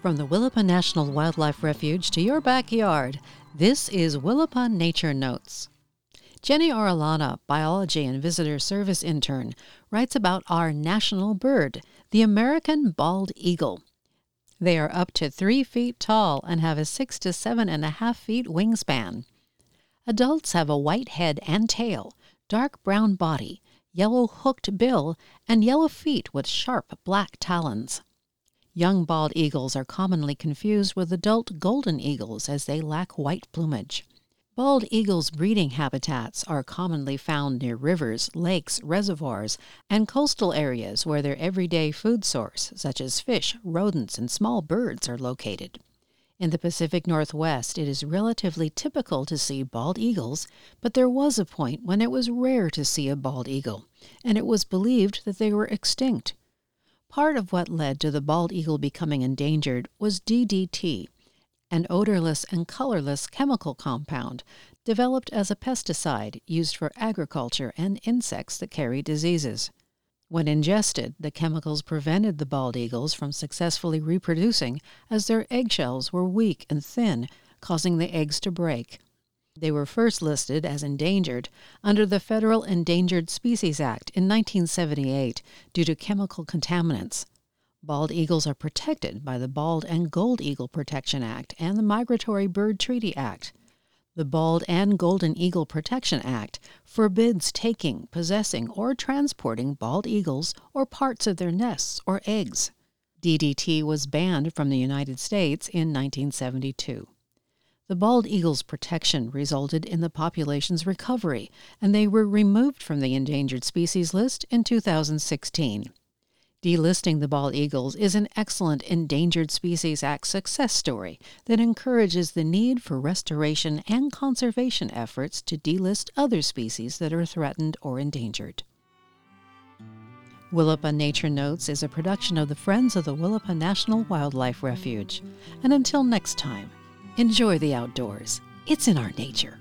From the Willapa National Wildlife Refuge to your backyard, this is Willapa Nature Notes. Jenny Orellana, biology and visitor service intern, writes about our national bird, the American bald eagle. They are up to three feet tall and have a six to seven and a half feet wingspan. Adults have a white head and tail, dark brown body, yellow hooked bill, and yellow feet with sharp black talons. Young bald eagles are commonly confused with adult golden eagles as they lack white plumage. Bald eagles' breeding habitats are commonly found near rivers, lakes, reservoirs, and coastal areas where their everyday food source, such as fish, rodents, and small birds, are located. In the Pacific Northwest, it is relatively typical to see bald eagles, but there was a point when it was rare to see a bald eagle, and it was believed that they were extinct. Part of what led to the bald eagle becoming endangered was DDT, an odorless and colorless chemical compound developed as a pesticide used for agriculture and insects that carry diseases. When ingested, the chemicals prevented the bald eagles from successfully reproducing as their eggshells were weak and thin, causing the eggs to break. They were first listed as endangered under the Federal Endangered Species Act in 1978 due to chemical contaminants. Bald eagles are protected by the Bald and Golden Eagle Protection Act and the Migratory Bird Treaty Act. The Bald and Golden Eagle Protection Act forbids taking, possessing, or transporting bald eagles or parts of their nests or eggs. DDT was banned from the United States in 1972. The bald eagle's protection resulted in the population's recovery, and they were removed from the endangered species list in 2016. Delisting the bald eagles is an excellent Endangered Species Act success story that encourages the need for restoration and conservation efforts to delist other species that are threatened or endangered. Willapa Nature Notes is a production of the Friends of the Willapa National Wildlife Refuge. And until next time, Enjoy the outdoors. It's in our nature.